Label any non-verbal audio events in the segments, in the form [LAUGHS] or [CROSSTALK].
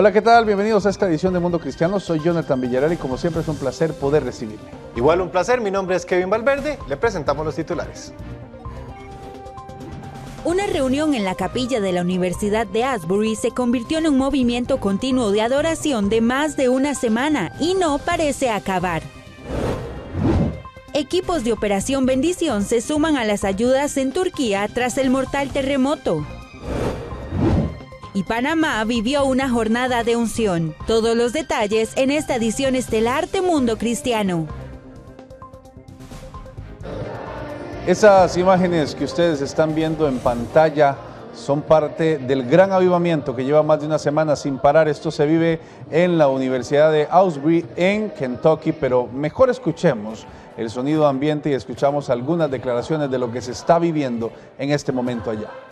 Hola, ¿qué tal? Bienvenidos a esta edición de Mundo Cristiano. Soy Jonathan Villarreal y como siempre es un placer poder recibirle. Igual un placer, mi nombre es Kevin Valverde, le presentamos los titulares. Una reunión en la capilla de la Universidad de Asbury se convirtió en un movimiento continuo de adoración de más de una semana y no parece acabar. Equipos de Operación Bendición se suman a las ayudas en Turquía tras el mortal terremoto. Y Panamá vivió una jornada de unción. Todos los detalles en esta edición estelar de Mundo Cristiano. Esas imágenes que ustedes están viendo en pantalla son parte del gran avivamiento que lleva más de una semana sin parar. Esto se vive en la Universidad de Ausbury en Kentucky, pero mejor escuchemos el sonido ambiente y escuchamos algunas declaraciones de lo que se está viviendo en este momento allá.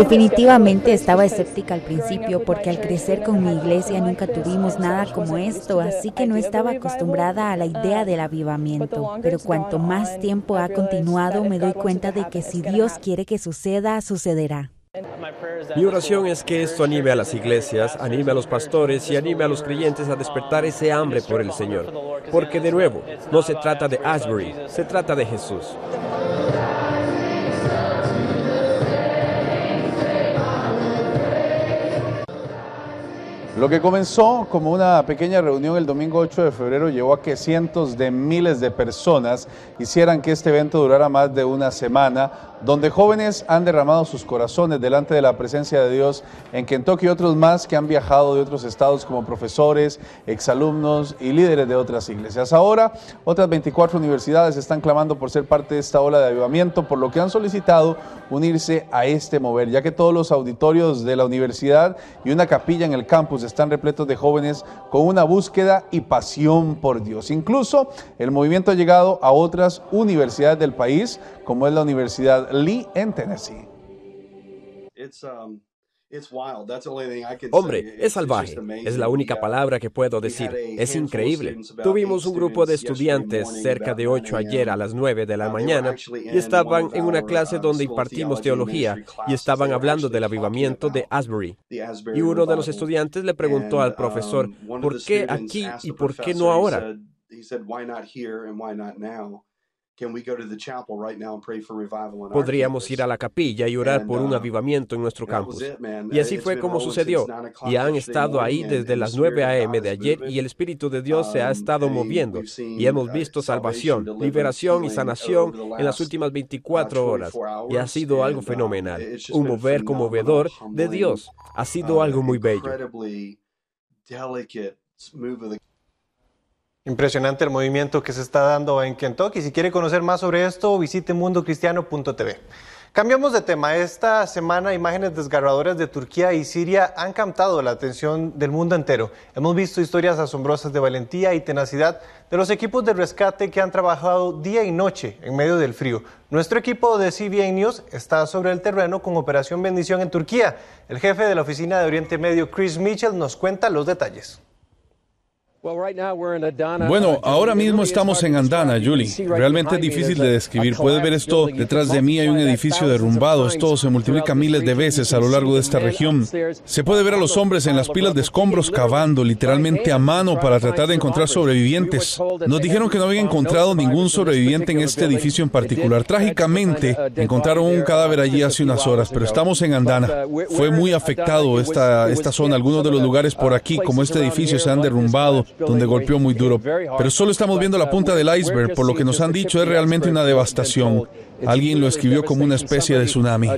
Definitivamente estaba escéptica al principio porque al crecer con mi iglesia nunca tuvimos nada como esto, así que no estaba acostumbrada a la idea del avivamiento. Pero cuanto más tiempo ha continuado, me doy cuenta de que si Dios quiere que suceda, sucederá. Mi oración es que esto anime a las iglesias, anime a los pastores y anime a los creyentes a despertar ese hambre por el Señor. Porque de nuevo, no se trata de Asbury, se trata de Jesús. Lo que comenzó como una pequeña reunión el domingo 8 de febrero llevó a que cientos de miles de personas hicieran que este evento durara más de una semana, donde jóvenes han derramado sus corazones delante de la presencia de Dios en Kentucky y otros más que han viajado de otros estados como profesores, exalumnos y líderes de otras iglesias. Ahora, otras 24 universidades están clamando por ser parte de esta ola de avivamiento, por lo que han solicitado unirse a este mover, ya que todos los auditorios de la universidad y una capilla en el campus están repletos de jóvenes con una búsqueda y pasión por Dios. Incluso el movimiento ha llegado a otras universidades del país, como es la Universidad Lee en Tennessee. Hombre, es salvaje. Es la única palabra que puedo decir. Es increíble. Tuvimos un grupo de estudiantes, cerca de ocho ayer a las nueve de la mañana, y estaban en una clase donde impartimos teología y estaban hablando del avivamiento de Asbury. Y uno de los estudiantes le preguntó al profesor, ¿por qué aquí y por qué no ahora? Podríamos ir a la capilla y orar por un avivamiento en nuestro campus. Y así fue como sucedió. Y han estado ahí desde las 9 a.m. de ayer y el Espíritu de Dios se ha estado moviendo. Y hemos visto salvación, liberación y sanación en las últimas 24 horas. Y ha sido algo fenomenal. Un mover conmovedor de Dios. Ha sido algo muy bello. Impresionante el movimiento que se está dando en Kentucky. Si quiere conocer más sobre esto, visite mundocristiano.tv. Cambiamos de tema. Esta semana imágenes desgarradoras de Turquía y Siria han captado la atención del mundo entero. Hemos visto historias asombrosas de valentía y tenacidad de los equipos de rescate que han trabajado día y noche en medio del frío. Nuestro equipo de CBN News está sobre el terreno con Operación Bendición en Turquía. El jefe de la oficina de Oriente Medio, Chris Mitchell, nos cuenta los detalles. Bueno, ahora mismo estamos en Andana, Julie. Realmente es difícil de describir. Puedes ver esto detrás de mí, hay un edificio derrumbado. Esto se multiplica miles de veces a lo largo de esta región. Se puede ver a los hombres en las pilas de escombros cavando, literalmente a mano, para tratar de encontrar sobrevivientes. Nos dijeron que no habían encontrado ningún sobreviviente en este edificio en particular. Trágicamente, encontraron un cadáver allí hace unas horas, pero estamos en Andana. Fue muy afectado esta, esta zona. Algunos de los lugares por aquí, como este edificio, se han derrumbado donde golpeó muy duro. Pero solo estamos viendo la punta del iceberg, por lo que nos han dicho es realmente una devastación. Alguien lo escribió como una especie de tsunami.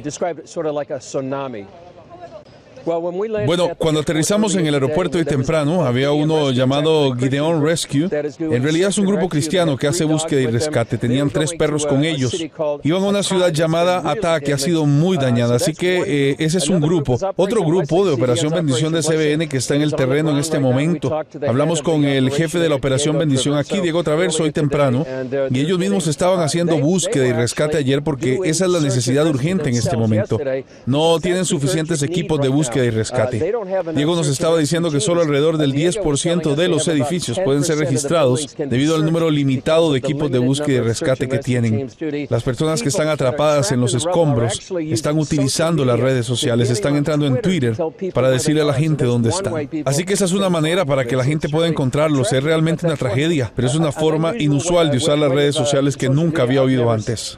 Bueno, cuando aterrizamos en el aeropuerto hoy temprano, había uno llamado Gideon Rescue. En realidad es un grupo cristiano que hace búsqueda y rescate. Tenían tres perros con ellos. Iban a una ciudad llamada Ata, que ha sido muy dañada. Así que eh, ese es un grupo. Otro grupo de Operación Bendición de CBN que está en el terreno en este momento. Hablamos con el jefe de la Operación Bendición aquí, Diego Traverso, hoy temprano. Y ellos mismos estaban haciendo búsqueda y rescate ayer porque esa es la necesidad urgente en este momento. No tienen suficientes equipos de búsqueda y rescate. Diego nos estaba diciendo que solo alrededor del 10% de los edificios pueden ser registrados debido al número limitado de equipos de búsqueda y rescate que tienen. Las personas que están atrapadas en los escombros están utilizando las redes sociales, están entrando en Twitter para decirle a la gente dónde están. Así que esa es una manera para que la gente pueda encontrarlos. Es realmente una tragedia, pero es una forma inusual de usar las redes sociales que nunca había oído antes.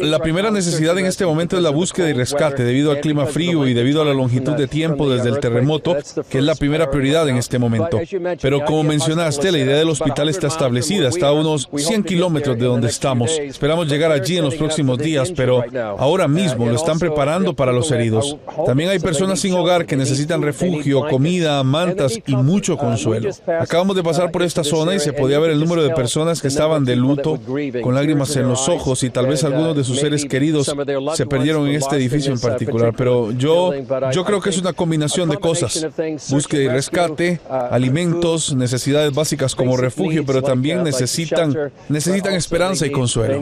La primera necesidad en este momento es la búsqueda y rescate debido al clima frío y debido a la longitud de tiempo desde el terremoto, que es la primera prioridad en este momento. Pero como mencionaste, la idea del hospital está establecida, está a unos 100 kilómetros de donde estamos. Esperamos llegar allí en los próximos días, pero ahora mismo lo están preparando para los heridos. También hay personas sin hogar que necesitan refugio, comida, mantas y mucho consuelo. Acabamos de pasar por esta zona y se podía ver el número de personas que estaban de luto, con lágrimas en los ojos y tal vez algunos de sus seres queridos se perdieron en este edificio en particular, pero yo, yo creo que es una combinación de cosas. Búsqueda y rescate, alimentos, necesidades básicas como refugio, pero también necesitan, necesitan esperanza y consuelo.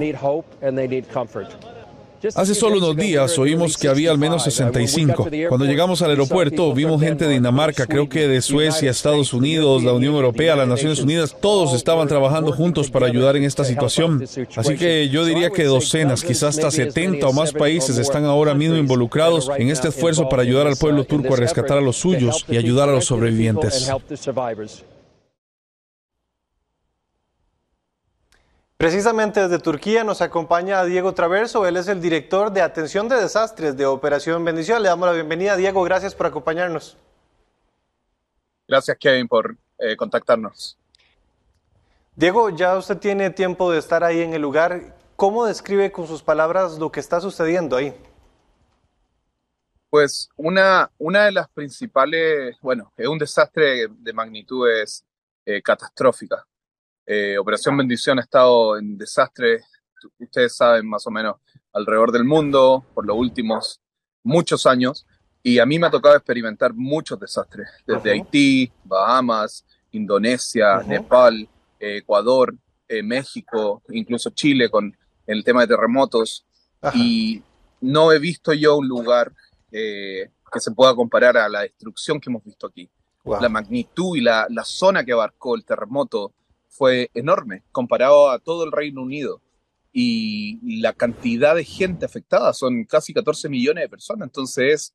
Hace solo unos días oímos que había al menos 65. Cuando llegamos al aeropuerto vimos gente de Dinamarca, creo que de Suecia, Estados Unidos, la Unión Europea, las Naciones Unidas, todos estaban trabajando juntos para ayudar en esta situación. Así que yo diría que docenas, quizás hasta 70 o más países están ahora mismo involucrados en este esfuerzo para ayudar al pueblo turco a rescatar a los suyos y ayudar a los sobrevivientes. Precisamente desde Turquía nos acompaña Diego Traverso, él es el director de atención de desastres de Operación Bendición. Le damos la bienvenida, Diego, gracias por acompañarnos. Gracias, Kevin, por eh, contactarnos. Diego, ya usted tiene tiempo de estar ahí en el lugar. ¿Cómo describe con sus palabras lo que está sucediendo ahí? Pues una, una de las principales, bueno, es un desastre de magnitudes eh, catastróficas eh, Operación Bendición ha estado en desastre, ustedes saben más o menos, alrededor del mundo por los últimos muchos años. Y a mí me ha tocado experimentar muchos desastres, desde Haití, Bahamas, Indonesia, Nepal, Ecuador, eh, México, incluso Chile con el tema de terremotos. Y no he visto yo un lugar eh, que se pueda comparar a la destrucción que hemos visto aquí. La magnitud y la, la, zona que abarcó el terremoto fue enorme comparado a todo el Reino Unido. Y la cantidad de gente afectada son casi 14 millones de personas. Entonces es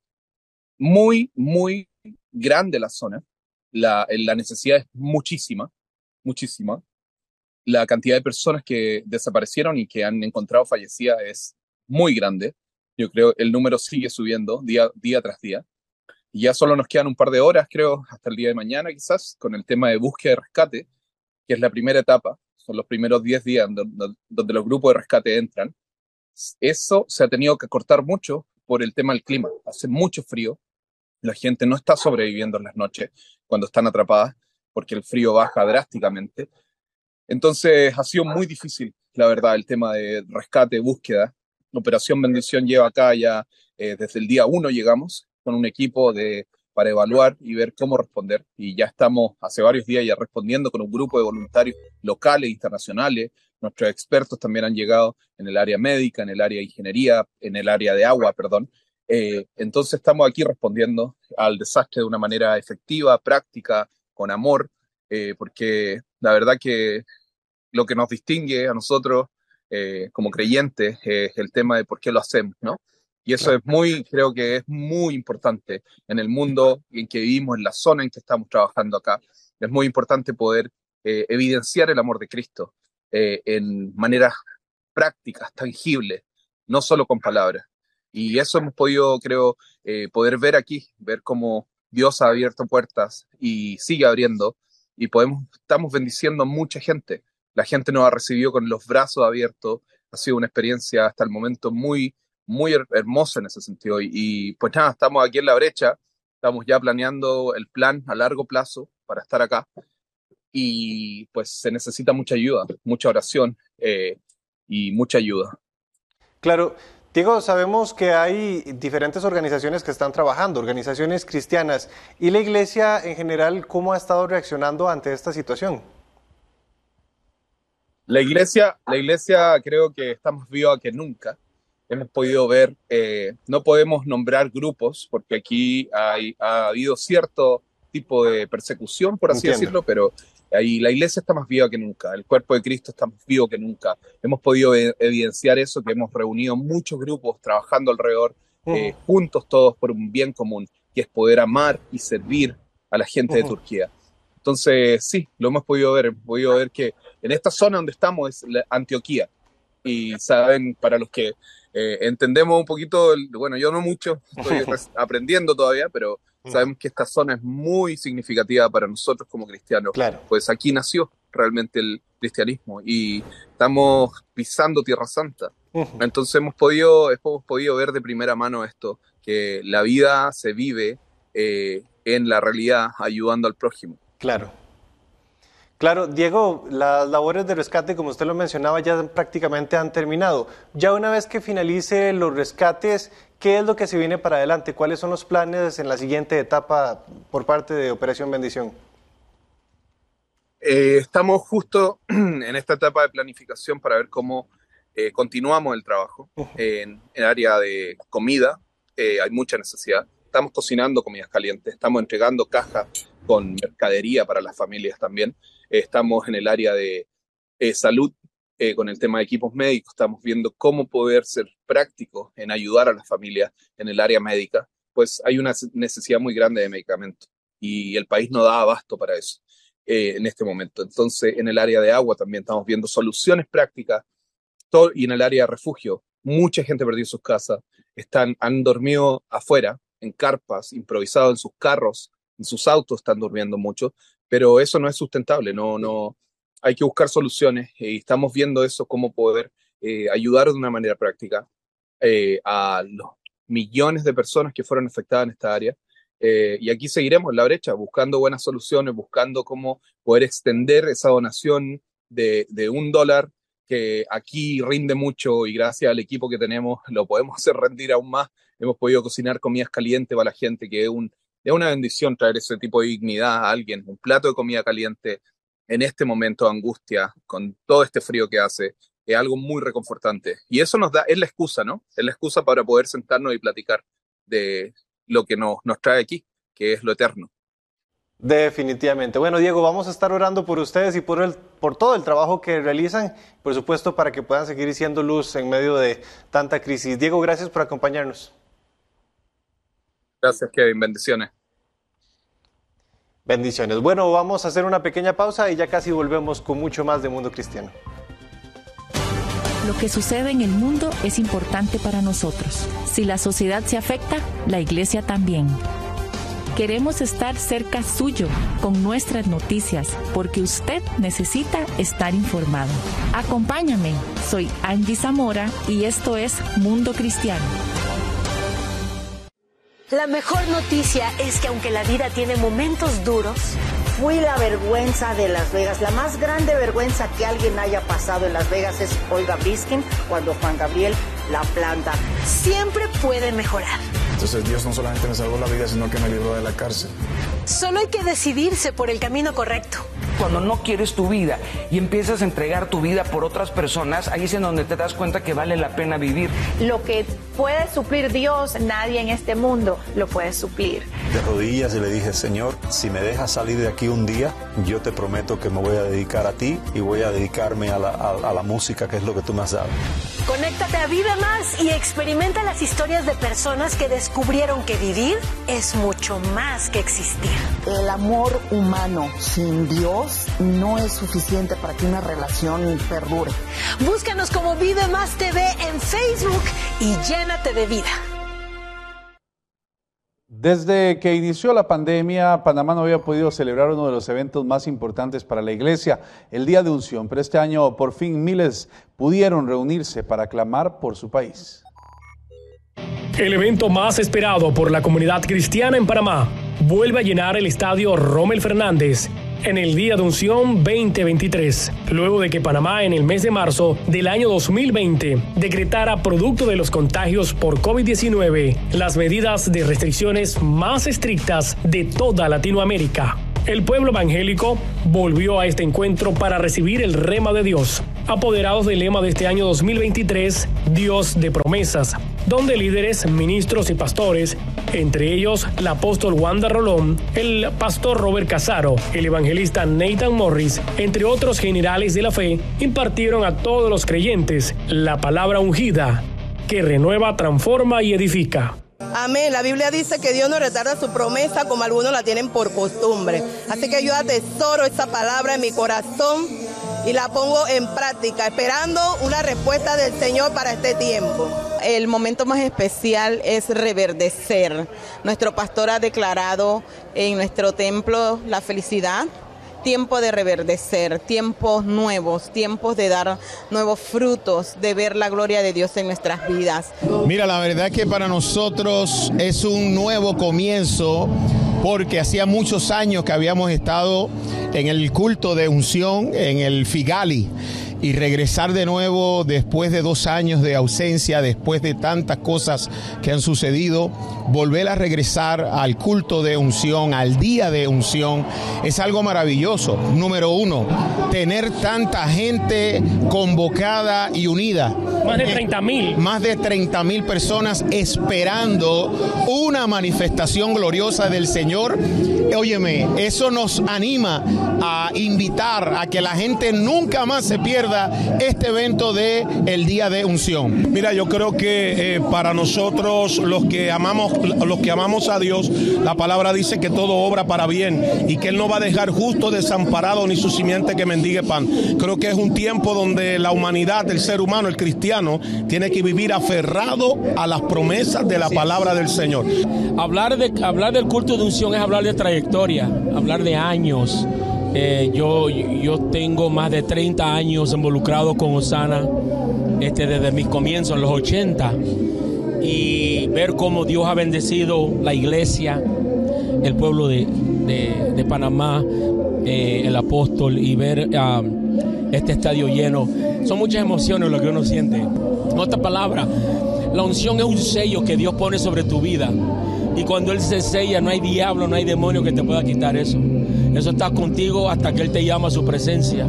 muy, muy grande la zona. La, la necesidad es muchísima, muchísima. La cantidad de personas que desaparecieron y que han encontrado fallecidas es muy grande. Yo creo el número sigue subiendo día, día tras día. Y ya solo nos quedan un par de horas, creo, hasta el día de mañana quizás, con el tema de búsqueda y rescate que es la primera etapa, son los primeros 10 días donde, los grupos de rescate entran, eso se ha tenido que cortar mucho por el tema del clima. Hace mucho frío, la gente no está sobreviviendo en las noches cuando están atrapadas porque el frío baja drásticamente. Entonces ha sido muy difícil, la verdad, el tema de rescate, búsqueda. Operación Bendición lleva acá ya eh, desde el día uno llegamos con un equipo de para evaluar y ver cómo responder. Y ya estamos hace varios días ya respondiendo con un grupo de voluntarios locales e internacionales. Nuestros expertos también han llegado en el área médica, en el área de ingeniería, en el área de agua, perdón. Eh, entonces estamos aquí respondiendo al desastre de una manera efectiva, práctica, con amor eh, porque la verdad que lo que nos distingue a nosotros eh, como creyentes es el tema de por qué lo hacemos, ¿no? Y eso es muy, creo que es muy importante en el mundo en que vivimos, en la zona en que estamos trabajando acá. Es muy importante poder eh, evidenciar el amor de Cristo en maneras prácticas, tangibles, no solo con palabras. Y eso hemos podido, creo, poder ver aquí, ver cómo Dios ha abierto puertas y sigue abriendo y podemos, estamos bendiciendo a mucha gente. La gente nos ha recibido con los brazos abiertos. Ha sido una experiencia hasta el momento muy, muy hermosa en ese sentido. Y, pues nada, estamos aquí en la brecha. Estamos ya planeando el plan a largo plazo para estar acá. Y pues se necesita mucha ayuda, mucha oración eh, y mucha ayuda. Claro, Diego, sabemos que hay diferentes organizaciones que están trabajando, organizaciones cristianas. ¿Y la iglesia en general cómo ha estado reaccionando ante esta situación? La iglesia, la iglesia creo que está más viva que nunca. Hemos podido ver, eh, no podemos nombrar grupos porque aquí hay, ha habido cierto tipo de persecución, por así decirlo, pero Ahí la iglesia está más viva que nunca, el cuerpo de Cristo está más vivo que nunca. Hemos podido e-, evidenciar eso, que hemos reunido muchos grupos trabajando alrededor, eh, juntos todos por un bien común, que es poder amar y servir a la gente de Turquía. Entonces, sí, lo hemos podido ver, hemos podido ver que en esta zona donde estamos es Antioquía. Y saben, para los que eh, entendemos un poquito, bueno, yo no mucho, estoy [LAUGHS] aprendiendo todavía, pero Mm. Sabemos que esta zona es muy significativa para nosotros como cristianos. Claro. Pues aquí nació realmente el cristianismo y estamos pisando Tierra Santa. Entonces hemos podido, hemos podido ver de primera mano esto, que la vida se vive eh, en la realidad ayudando al prójimo. Claro. Claro, Diego, las labores de rescate, como usted lo mencionaba, ya prácticamente han terminado. Ya una vez que finalice los rescates, ¿qué es lo que se viene para adelante? ¿Cuáles son los planes en la siguiente etapa por parte de Operación Bendición? Eh, estamos justo [CLEARS THROAT] en esta etapa de planificación para ver cómo eh, continuamos el trabajo en el área de comida. Eh, hay mucha necesidad. Estamos cocinando comidas calientes, estamos entregando cajas con mercadería para las familias también. Estamos en el área de eh, salud eh, con el tema de equipos médicos. Estamos viendo cómo poder ser prácticos en ayudar a las familias en el área médica. Pues hay una necesidad muy grande de medicamentos y el país no da abasto para eso eh, en este momento. Entonces, en el área de agua también estamos viendo soluciones prácticas y en el área de refugio. Mucha gente perdió sus casas, están, han dormido afuera, en carpas, improvisado en sus carros, en sus autos están durmiendo mucho, pero eso no es sustentable, no, no, hay que buscar soluciones y estamos viendo eso, cómo poder eh, ayudar de una manera práctica eh, a los millones de personas que fueron afectadas en esta área. Eh, y aquí seguiremos en la brecha, buscando buenas soluciones, buscando cómo poder extender esa donación de, de un dólar que aquí rinde mucho y gracias al equipo que tenemos [LAUGHS] lo podemos hacer rendir aún más. Hemos podido cocinar comidas calientes para la gente, que es un, es una bendición traer ese tipo de dignidad a alguien, un plato de comida caliente en este momento de angustia, con todo este frío que hace, es algo muy reconfortante. Y eso nos da, es la excusa, ¿no? Es la excusa para poder sentarnos y platicar de lo que nos, trae aquí, que es lo eterno. Definitivamente. Bueno, Diego, vamos a estar orando por ustedes y por, el, por todo el trabajo que realizan, por supuesto, para que puedan seguir siendo luz en medio de tanta crisis. Diego, gracias por acompañarnos. Gracias, Kevin. Bendiciones. Bendiciones. Bueno, vamos a hacer una pequeña pausa y ya casi volvemos con mucho más de Mundo Cristiano. Lo que sucede en el mundo es importante para nosotros. Si la sociedad se afecta, la iglesia también. Queremos estar cerca suyo con nuestras noticias porque usted necesita estar informado. Acompáñame, soy Angie Zamora y esto es Mundo Cristiano. La mejor noticia es que aunque la vida tiene momentos duros, fui la vergüenza de Las Vegas. La más grande vergüenza que alguien haya pasado en Las Vegas es Olga Biskin cuando Juan Gabriel la planta. Siempre puede mejorar. Entonces Dios no solamente me salvó la vida, sino que me libró de la cárcel. Solo hay que decidirse por el camino correcto. Cuando no quieres tu vida y empiezas a entregar tu vida por otras personas, ahí es en donde te das cuenta que vale la pena vivir. Lo que puede suplir Dios, nadie en este mundo lo puede suplir. De rodillas y le dije, Señor, si me dejas salir de aquí un día, yo te prometo que me voy a dedicar a ti y voy a dedicarme a la, a, a la música, que es lo que tú me has dado. Conéctate a Vive Más y experimenta las historias de personas que descubrieron que vivir es mucho más que existir. El amor humano sin Dios no es suficiente para que una relación perdure. Búscanos como Vive Más TV en Facebook y llénate de vida. Desde que inició la pandemia, Panamá no había podido celebrar uno de los eventos más importantes para la iglesia, el Día de Unción, pero este año por fin miles pudieron reunirse para clamar por su país. El evento más esperado por la comunidad cristiana en Panamá vuelve a llenar el estadio Rommel Fernández en el Día de Unción 2023, luego de que Panamá en el mes de marzo del año 2020 decretara producto de los contagios por COVID-19 las medidas de restricciones más estrictas de toda Latinoamérica. El pueblo evangélico volvió a este encuentro para recibir el rema de Dios, apoderados del lema de este año 2023, Dios de promesas, donde líderes, ministros y pastores, entre ellos el apóstol Wanda Rolón, el pastor Robert Casaro, el evangelista Nathan Morris, entre otros generales de la fe, impartieron a todos los creyentes la palabra ungida, que renueva, transforma y edifica. Amén. La Biblia dice que Dios no retarda su promesa como algunos la tienen por costumbre. Así que yo atesoro esa palabra en mi corazón y la pongo en práctica, esperando una respuesta del Señor para este tiempo. El momento más especial es reverdecer. Nuestro pastor ha declarado en nuestro templo la felicidad, tiempo de reverdecer, tiempos nuevos, tiempos de dar nuevos frutos, de ver la gloria de Dios en nuestras vidas. Mira, la verdad es que para nosotros es un nuevo comienzo porque hacía muchos años que habíamos estado en el culto de unción, en el Figali y regresar de nuevo después de dos años de ausencia, después de tantas cosas que han sucedido, volver a regresar al culto de unción, al día de unción, es algo maravilloso. Número uno, tener tanta gente convocada y unida. Más de 30 mil. Más de 30 mil personas esperando una manifestación gloriosa del Señor. Óyeme, eso nos anima a invitar a que la gente nunca más se pierda este evento de el día de unción. Mira, yo creo que eh, para nosotros los que amamos los que amamos a Dios, la palabra dice que todo obra para bien y que él no va a dejar justo desamparado ni su simiente que mendigue pan. Creo que es un tiempo donde la humanidad, el ser humano, el cristiano tiene que vivir aferrado a las promesas de la palabra del Señor. Hablar de hablar del culto de unción es hablar de trayectoria, hablar de años. Eh, yo, yo tengo más de 30 años involucrado con Osana este, desde mis comienzos, en los 80, y ver cómo Dios ha bendecido la iglesia, el pueblo de, de, Panamá, eh, el apóstol, y ver um, este estadio lleno. Son muchas emociones lo que uno siente. En otra palabra, la unción es un sello que Dios pone sobre tu vida. Y cuando Él se sella, no hay diablo, no hay demonio que te pueda quitar eso. Eso está contigo hasta que Él te llama a su presencia.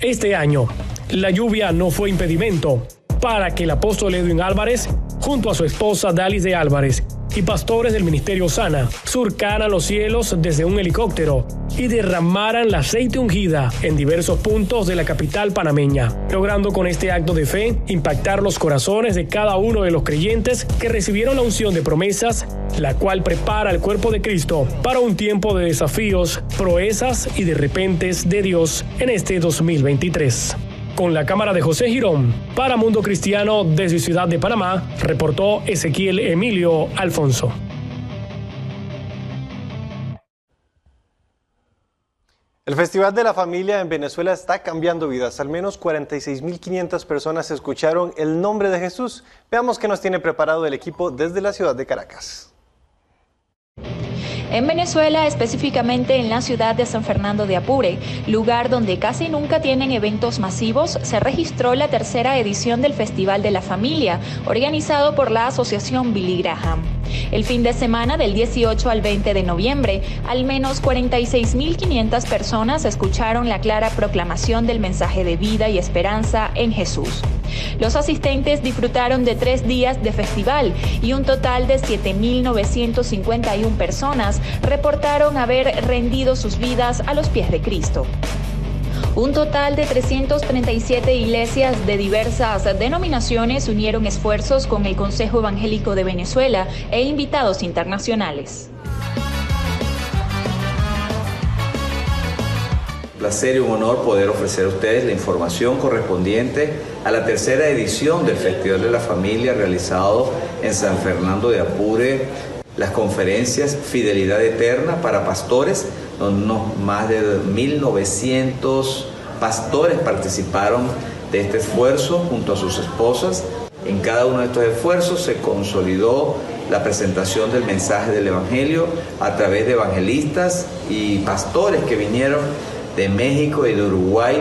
Este año, la lluvia no fue impedimento para que el apóstol Edwin Álvarez, junto a su esposa Dalis de Álvarez y pastores del Ministerio Sana, surcaran los cielos desde un helicóptero y derramaran la aceite ungida en diversos puntos de la capital panameña, logrando con este acto de fe impactar los corazones de cada uno de los creyentes que recibieron la unción de promesas, la cual prepara al cuerpo de Cristo para un tiempo de desafíos, proezas y de repentes de Dios en este 2023. Con la cámara de José Girón, para Mundo Cristiano desde Ciudad de Panamá, reportó Ezequiel Emilio Alfonso. El Festival de la Familia en Venezuela está cambiando vidas. Al menos 46.500 personas escucharon el nombre de Jesús. Veamos qué nos tiene preparado el equipo desde la ciudad de Caracas. En Venezuela, específicamente en la ciudad de San Fernando de Apure, lugar donde casi nunca tienen eventos masivos, se registró la tercera edición del Festival de la Familia, organizado por la Asociación Billy Graham. El fin de semana del 18 al 20 de noviembre, al menos 46.500 personas escucharon la clara proclamación del mensaje de vida y esperanza en Jesús. Los asistentes disfrutaron de tres días de festival y un total de 7.951 personas reportaron haber rendido sus vidas a los pies de Cristo. Un total de 337 iglesias de diversas denominaciones unieron esfuerzos con el Consejo Evangélico de Venezuela e invitados internacionales. placer y un honor poder ofrecer a ustedes la información correspondiente a la tercera edición del Festival de la Familia realizado en San Fernando de Apure, las conferencias Fidelidad Eterna para Pastores, donde más de 1.900 pastores participaron de este esfuerzo junto a sus esposas. En cada uno de estos esfuerzos se consolidó la presentación del mensaje del Evangelio a través de evangelistas y pastores que vinieron de México y de Uruguay.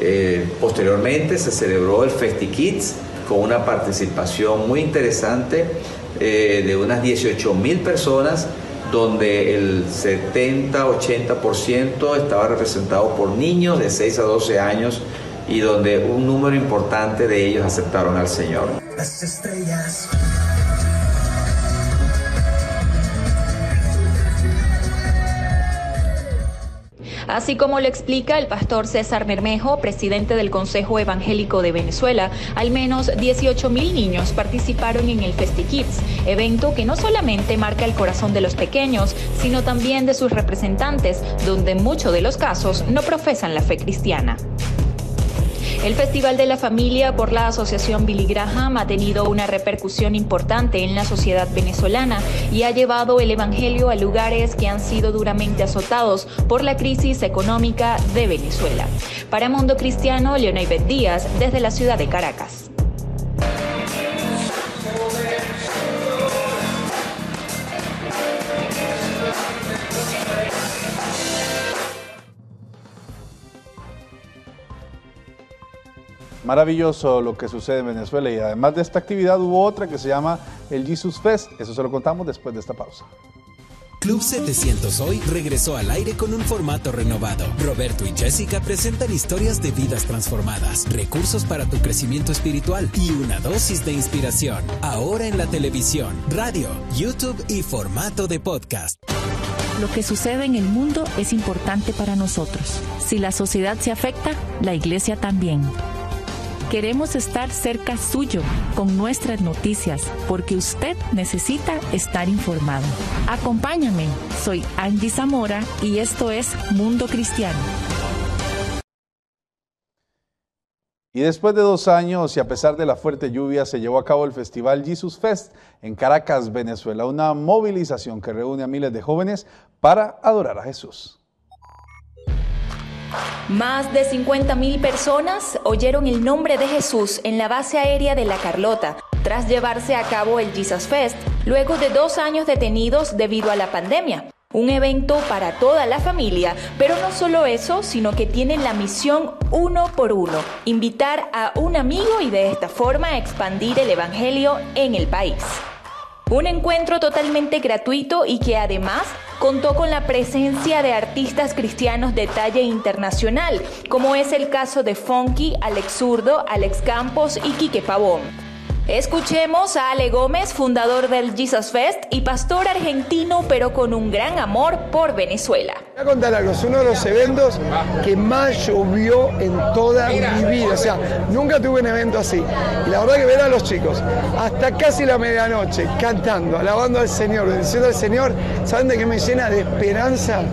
Eh, posteriormente se celebró el FestiKids con una participación muy interesante eh, de unas 18 mil personas donde el 70-80% estaba representado por niños de 6 a 12 años y donde un número importante de ellos aceptaron al Señor. Así como lo explica el pastor César Mermejo, presidente del Consejo Evangélico de Venezuela, al menos 18 mil niños participaron en el FestiKids, evento que no solamente marca el corazón de los pequeños, sino también de sus representantes, donde en muchos de los casos no profesan la fe cristiana. El Festival de la Familia por la Asociación Billy Graham ha tenido una repercusión importante en la sociedad venezolana y ha llevado el Evangelio a lugares que han sido duramente azotados por la crisis económica de Venezuela. Para Mundo Cristiano, Leonel Díaz, desde la ciudad de Caracas. Maravilloso lo que sucede en Venezuela y además de esta actividad hubo otra que se llama el Jesus Fest. Eso se lo contamos después de esta pausa. Club 700 hoy regresó al aire con un formato renovado. Roberto y Jessica presentan historias de vidas transformadas, recursos para tu crecimiento espiritual y una dosis de inspiración. Ahora en la televisión, radio, YouTube y formato de podcast. Lo que sucede en el mundo es importante para nosotros. Si la sociedad se afecta, la iglesia también. Queremos estar cerca suyo con nuestras noticias porque usted necesita estar informado. Acompáñame, soy Angie Zamora y esto es Mundo Cristiano. Y después de dos años y a pesar de la fuerte lluvia, se llevó a cabo el Festival Jesus Fest en Caracas, Venezuela, una movilización que reúne a miles de jóvenes para adorar a Jesús. Más de 50.000 personas oyeron el nombre de Jesús en la base aérea de La Carlota tras llevarse a cabo el Jesus Fest luego de dos años detenidos debido a la pandemia. Un evento para toda la familia, pero no solo eso, sino que tienen la misión uno por uno, invitar a un amigo y de esta forma expandir el Evangelio en el país. Un encuentro totalmente gratuito y que además contó con la presencia de artistas cristianos de talla internacional, como es el caso de Funky, Alex Zurdo, Alex Campos y Quique Pavón. Escuchemos a Ale Gómez, fundador del Jesus Fest y pastor argentino, pero con un gran amor por Venezuela. Voy a contar algo, es uno de los eventos que más llovió en toda mi vida. O sea, nunca tuve un evento así. Y la verdad que ver a los chicos hasta casi la medianoche cantando, alabando al Señor, bendiciendo al Señor, ¿saben de qué me llena de esperanza?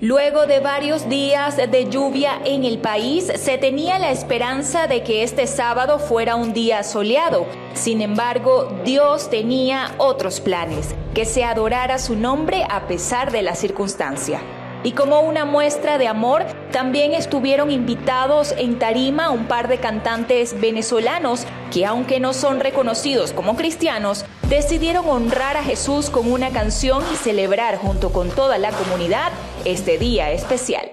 Luego de varios días de lluvia en el país, se tenía la esperanza de que este sábado fuera un día soleado. Sin embargo, Dios tenía otros planes, que se adorara su nombre a pesar de la circunstancia. Y como una muestra de amor, también estuvieron invitados en Tarima un par de cantantes venezolanos que aunque no son reconocidos como cristianos, decidieron honrar a Jesús con una canción y celebrar junto con toda la comunidad este día especial.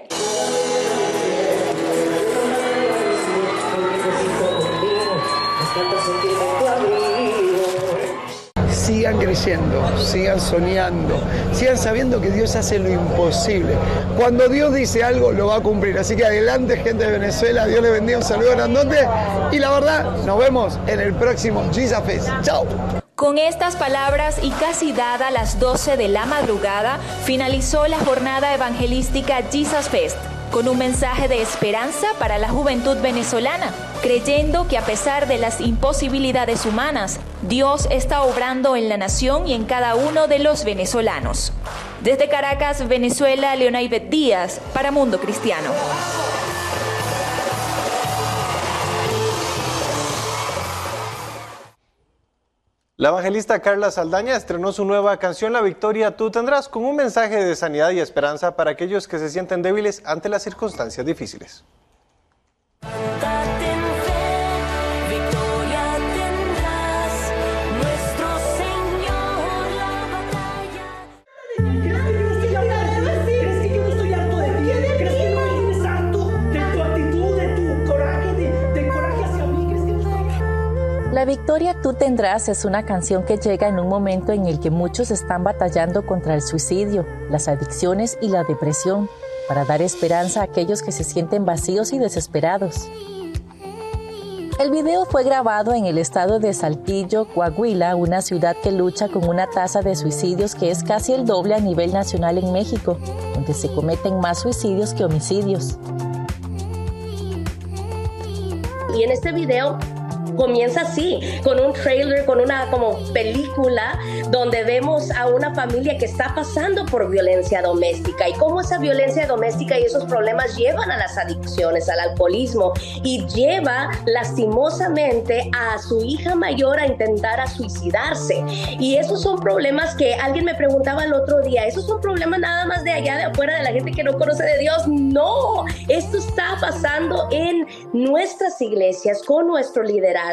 sigan creyendo, sigan soñando, sigan sabiendo que Dios hace lo imposible. Cuando Dios dice algo, lo va a cumplir. Así que adelante, gente de Venezuela. Dios les bendiga. Un saludo grandote. Y la verdad, nos vemos en el próximo Jesus Fest. Chao. Con estas palabras y casi dada las 12 de la madrugada, finalizó la jornada evangelística Jesus Fest con un mensaje de esperanza para la juventud venezolana, creyendo que a pesar de las imposibilidades humanas, Dios está obrando en la nación y en cada uno de los venezolanos. Desde Caracas, Venezuela, Leonaibet Díaz, para Mundo Cristiano. La evangelista Carla Saldaña estrenó su nueva canción La Victoria Tú Tendrás con un mensaje de sanidad y esperanza para aquellos que se sienten débiles ante las circunstancias difíciles. Victoria tú tendrás es una canción que llega en un momento en el que muchos están batallando contra el suicidio, las adicciones y la depresión, para dar esperanza a aquellos que se sienten vacíos y desesperados. El video fue grabado en el estado de Saltillo, Coahuila, una ciudad que lucha con una tasa de suicidios que es casi el doble a nivel nacional en México, donde se cometen más suicidios que homicidios. Y en este video comienza así, con un trailer, con una como película donde vemos a una familia que está pasando por violencia doméstica y cómo esa violencia doméstica y esos problemas llevan a las adicciones, al alcoholismo y lleva lastimosamente a su hija mayor a intentar a suicidarse. Y esos son problemas que alguien me preguntaba el otro día, esos son problemas nada más de allá de afuera de la gente que no conoce de Dios. No, esto está pasando en nuestras iglesias con nuestro liderazgo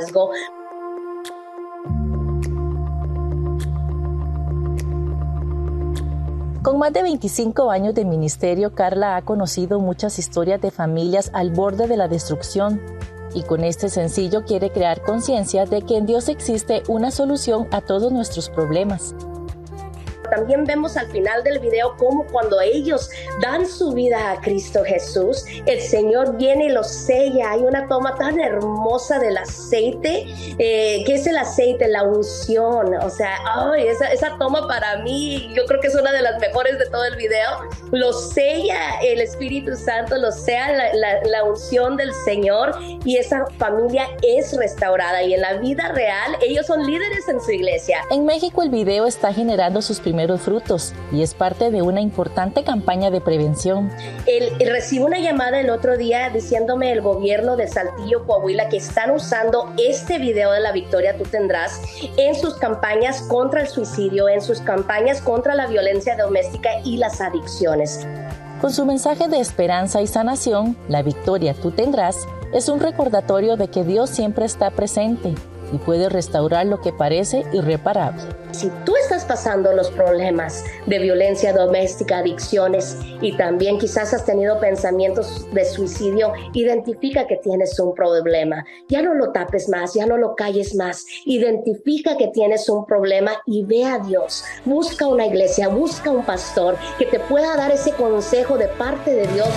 con más de 25 años de ministerio, Carla ha conocido muchas historias de familias al borde de la destrucción. Y con este sencillo quiere crear conciencia de que en Dios existe una solución a todos nuestros problemas también vemos al final del video cómo cuando ellos dan su vida a Cristo Jesús, el Señor viene y los sella. Hay una toma tan hermosa del aceite, eh, que es el aceite, la unción. O sea, esa, esa toma para mí, yo creo que es una de las mejores de todo el video. Lo sella el Espíritu Santo, lo sea la, la unción del Señor y esa familia es restaurada. Y en la vida real, ellos son líderes en su iglesia. En México el video está generando sus primeros frutos y es parte de una importante campaña de prevención. El, recibo una llamada el otro día diciéndome el gobierno de Saltillo, Coahuila, que están usando este video de la victoria tú tendrás en sus campañas contra el suicidio, en sus campañas contra la violencia doméstica y las adicciones. Con su mensaje de esperanza y sanación, la victoria tú tendrás es un recordatorio de que Dios siempre está presente y puede restaurar lo que parece irreparable. Si tú estás pasando los problemas de violencia doméstica, adicciones y también quizás has tenido pensamientos de suicidio, identifica que tienes un problema. Ya no lo tapes más, ya no lo calles más. Identifica que tienes un problema y ve a Dios. Busca una iglesia, busca un pastor que te pueda dar ese consejo de parte de Dios.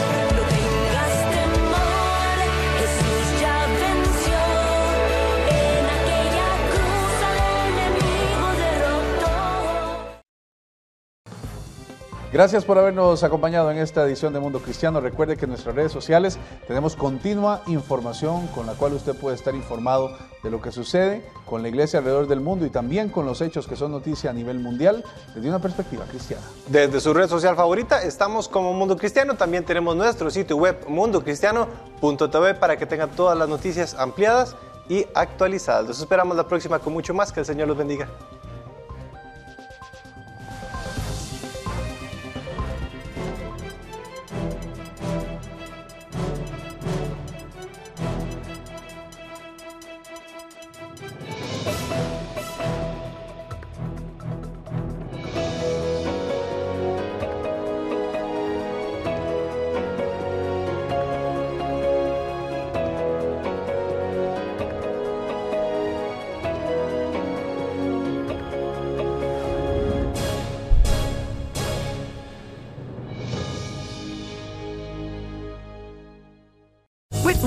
Gracias por habernos acompañado en esta edición de Mundo Cristiano. Recuerde que en nuestras redes sociales tenemos continua información con la cual usted puede estar informado de lo que sucede con la iglesia alrededor del mundo y también con los hechos que son noticia a nivel mundial desde una perspectiva cristiana. Desde su red social favorita estamos como Mundo Cristiano. También tenemos nuestro sitio web mundocristiano.tv para que tengan todas las noticias ampliadas y actualizadas. Los esperamos la próxima con mucho más. Que el Señor los bendiga.